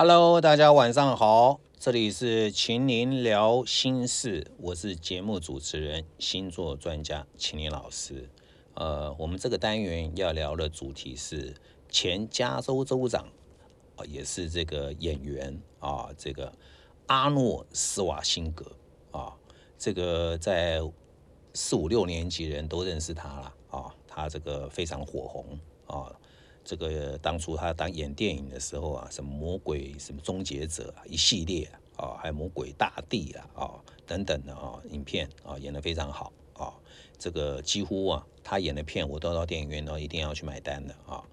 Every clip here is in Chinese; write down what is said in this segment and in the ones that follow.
Hello，大家晚上好，这里是秦林聊心事，我是节目主持人、星座专家秦林老师。呃，我们这个单元要聊的主题是前加州州长，也是这个演员啊，这个阿诺斯瓦辛格啊，这个在四五六年级人都认识他了啊，他这个非常火红啊。这个当初他当演电影的时候啊，什么魔鬼什么终结者一系列啊，还有魔鬼大帝啊啊等等的啊影片啊演得非常好啊，这个几乎啊他演的片我都到电影院呢一定要去买单的啊。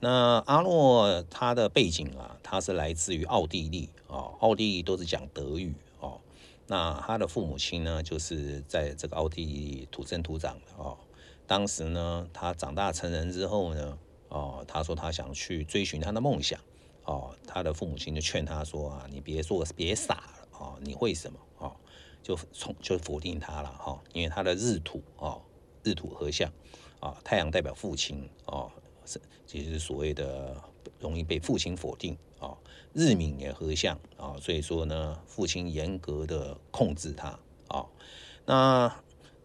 那阿诺他的背景啊，他是来自于奥地利啊，奥地利都是讲德语哦。那他的父母亲呢，就是在这个奥地利土生土长的哦。当时呢，他长大成人之后呢。哦，他说他想去追寻他的梦想，哦，他的父母亲就劝他说啊，你别做，别傻了，哦，你会什么？哦，就从就否定他了，哈，因为他的日土，哦，日土合相，啊，太阳代表父亲，哦，是其实所谓的容易被父亲否定，哦，日冥也合相，啊，所以说呢，父亲严格的控制他，啊，那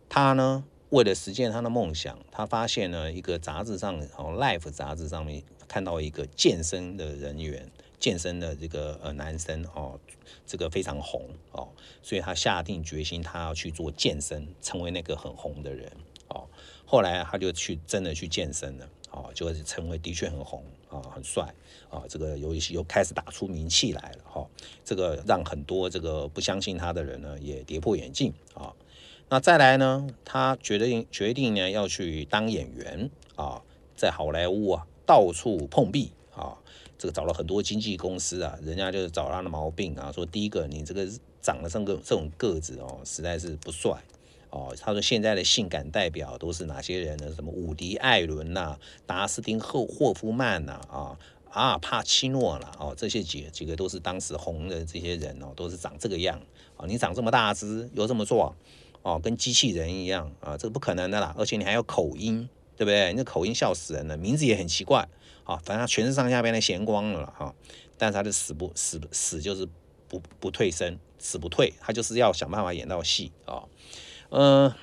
他呢？为了实现他的梦想，他发现了一个杂志上，哦，《Life》杂志上面看到一个健身的人员，健身的这个呃男生哦，这个非常红哦，所以他下定决心，他要去做健身，成为那个很红的人哦。后来他就去真的去健身了，哦，就成为的确很红啊，很帅啊，这个有一些又开始打出名气来了哈，这个让很多这个不相信他的人呢也跌破眼镜啊。那再来呢？他决定决定呢要去当演员啊，在好莱坞啊到处碰壁啊，这个找了很多经纪公司啊，人家就是找他的毛病啊，说第一个你这个长得这个这种个子哦，实在是不帅哦。他说现在的性感代表都是哪些人呢？什么伍迪·艾伦呐、达斯汀·霍霍夫曼呐、啊阿尔帕奇诺啦，哦，这些几几个都是当时红的这些人哦，都是长这个样啊。你长这么大只，又这么壮。哦，跟机器人一样啊，这个不可能的啦！而且你还有口音，对不对？你那口音笑死人了，名字也很奇怪啊。反正他全身上下被他闲光了哈，但是他的死不死死就是不不退身，死不退，他就是要想办法演到戏啊。嗯，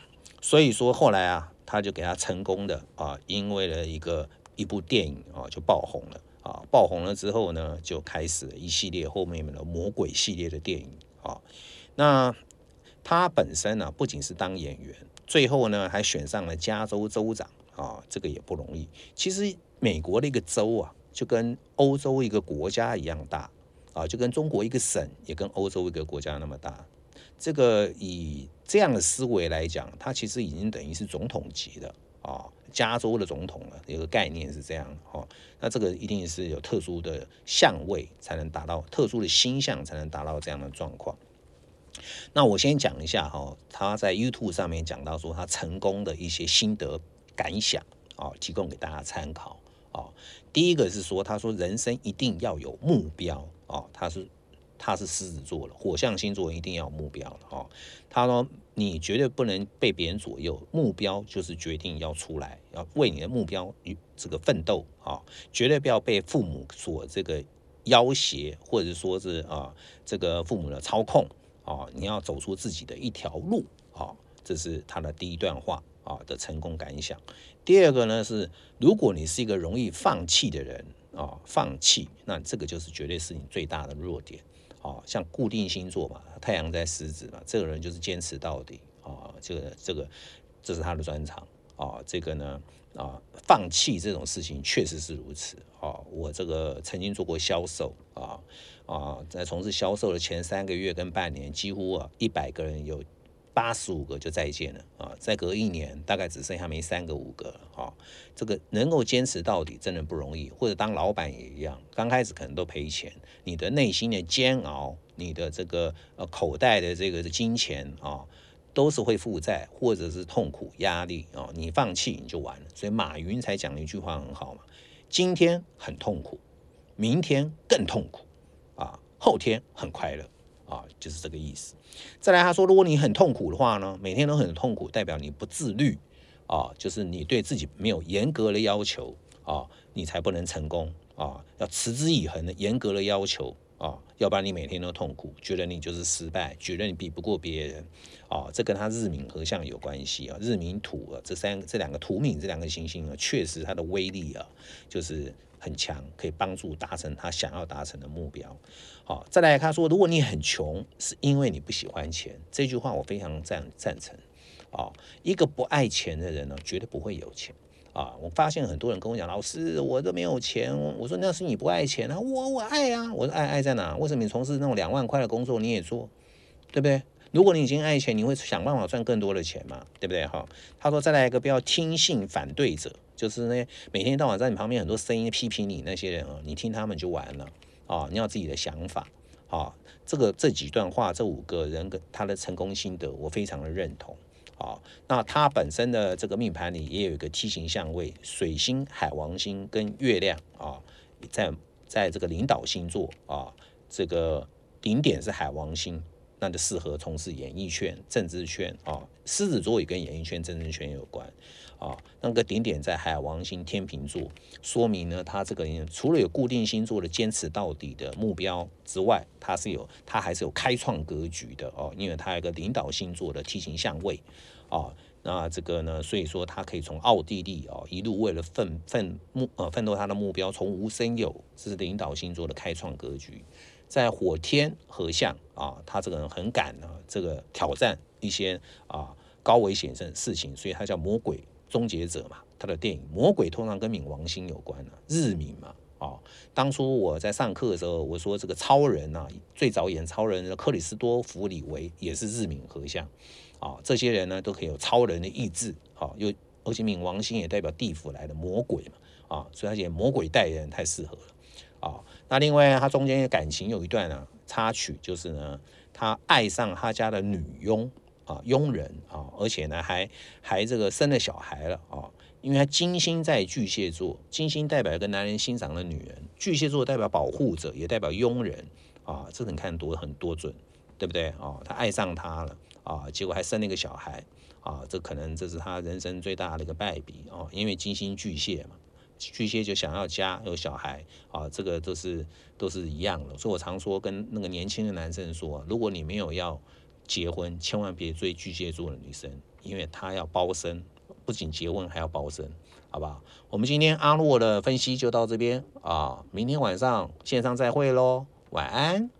所以说后来啊，他就给他成功的啊，因为了一个一部电影啊，就爆红了啊。爆红了之后呢，就开始了一系列后面的魔鬼系列的电影啊。那他本身呢，不仅是当演员，最后呢还选上了加州州长啊，这个也不容易。其实美国的一个州啊，就跟欧洲一个国家一样大啊，就跟中国一个省也跟欧洲一个国家那么大。这个以这样的思维来讲，他其实已经等于是总统级的啊，加州的总统了。有个概念是这样哦，那这个一定是有特殊的相位才能达到，特殊的星象才能达到这样的状况。那我先讲一下哈，他在 YouTube 上面讲到说他成功的一些心得感想啊，提供给大家参考啊。第一个是说，他说人生一定要有目标啊，他是他是狮子座了，火象星座一定要有目标了哈。他说你绝对不能被别人左右，目标就是决定要出来，要为你的目标这个奋斗啊，绝对不要被父母所这个要挟，或者说是啊这个父母的操控。啊，你要走出自己的一条路啊，这是他的第一段话啊的成功感想。第二个呢是，如果你是一个容易放弃的人啊，放弃，那这个就是绝对是你最大的弱点啊。像固定星座嘛，太阳在狮子嘛，这个人就是坚持到底啊，这个这个这是他的专长啊。这个呢啊，放弃这种事情确实是如此啊。我这个曾经做过销售啊。啊，在从事销售的前三个月跟半年，几乎啊一百个人有八十五个就再见了啊！再隔一年，大概只剩下没三个五个啊。这个能够坚持到底真的不容易，或者当老板也一样，刚开始可能都赔钱，你的内心的煎熬，你的这个呃口袋的这个金钱啊，都是会负债或者是痛苦压力啊。你放弃你就完了。所以马云才讲了一句话很好嘛：今天很痛苦，明天更痛苦。啊，后天很快乐啊，就是这个意思。再来，他说，如果你很痛苦的话呢，每天都很痛苦，代表你不自律啊，就是你对自己没有严格的要求啊，你才不能成功啊。要持之以恒的严格的要求啊。要不然你每天都痛苦，觉得你就是失败，觉得你比不过别人，啊，这跟他日冥合相有关系啊。日冥土啊，这三这两个土冥这两个行星啊，确实它的威力啊，就是很强，可以帮助达成他想要达成的目标。好，再来他说，如果你很穷，是因为你不喜欢钱，这句话我非常赞赞成。啊，一个不爱钱的人呢，绝对不会有钱。啊，我发现很多人跟我讲，老师，我都没有钱。我说那是你不爱钱啊，我我爱啊。我说爱爱在哪？为什么你从事那种两万块的工作你也做，对不对？如果你已经爱钱，你会想办法赚更多的钱嘛，对不对？哈，他说再来一个不要听信反对者，就是那每天到晚在你旁边很多声音批评你那些人啊，你听他们就完了啊。你要自己的想法啊。这个这几段话，这五个人跟他的成功心得，我非常的认同。啊，那它本身的这个命盘里也有一个梯形相位，水星、海王星跟月亮啊，在在这个领导星座啊，这个顶点是海王星，那就适合从事演艺圈、政治圈啊。狮子座也跟演艺圈、政治圈有关啊。那个顶点在海王星天平座，说明呢，他这个人除了有固定星座的坚持到底的目标之外，他是有他还是有开创格局的哦，因为他有个领导星座的梯形相位。啊，那这个呢？所以说他可以从奥地利啊一路为了奋奋目呃奋斗他的目标，从无生有，这是领导星座的开创格局。在火天合相啊，他这个人很敢呢，这个挑战一些啊高危险的事情，所以他叫魔鬼终结者嘛。他的电影魔鬼通常跟冥王星有关的，日冥嘛。啊，当初我在上课的时候，我说这个超人啊，最早演超人的克里斯多弗里维也是日冥合相。啊，这些人呢都可以有超人的意志，好，又而且冥王星也代表地府来的魔鬼嘛，啊，所以他演魔鬼代言人太适合了，啊，那另外他中间的感情有一段啊插曲，就是呢他爱上他家的女佣啊佣人啊，而且呢还还这个生了小孩了啊，因为他金星在巨蟹座，金星代表一个男人欣赏的女人，巨蟹座代表保护者，也代表佣人啊，这你看多很多准，对不对啊？他爱上她了。啊，结果还生了一个小孩，啊，这可能这是他人生最大的一个败笔哦，因为金星巨蟹嘛，巨蟹就想要家有小孩，啊，这个都是都是一样的，所以我常说跟那个年轻的男生说，如果你没有要结婚，千万别追巨蟹座的女生，因为她要包身，不仅结婚还要包身，好不好？我们今天阿洛的分析就到这边啊，明天晚上线上再会喽，晚安。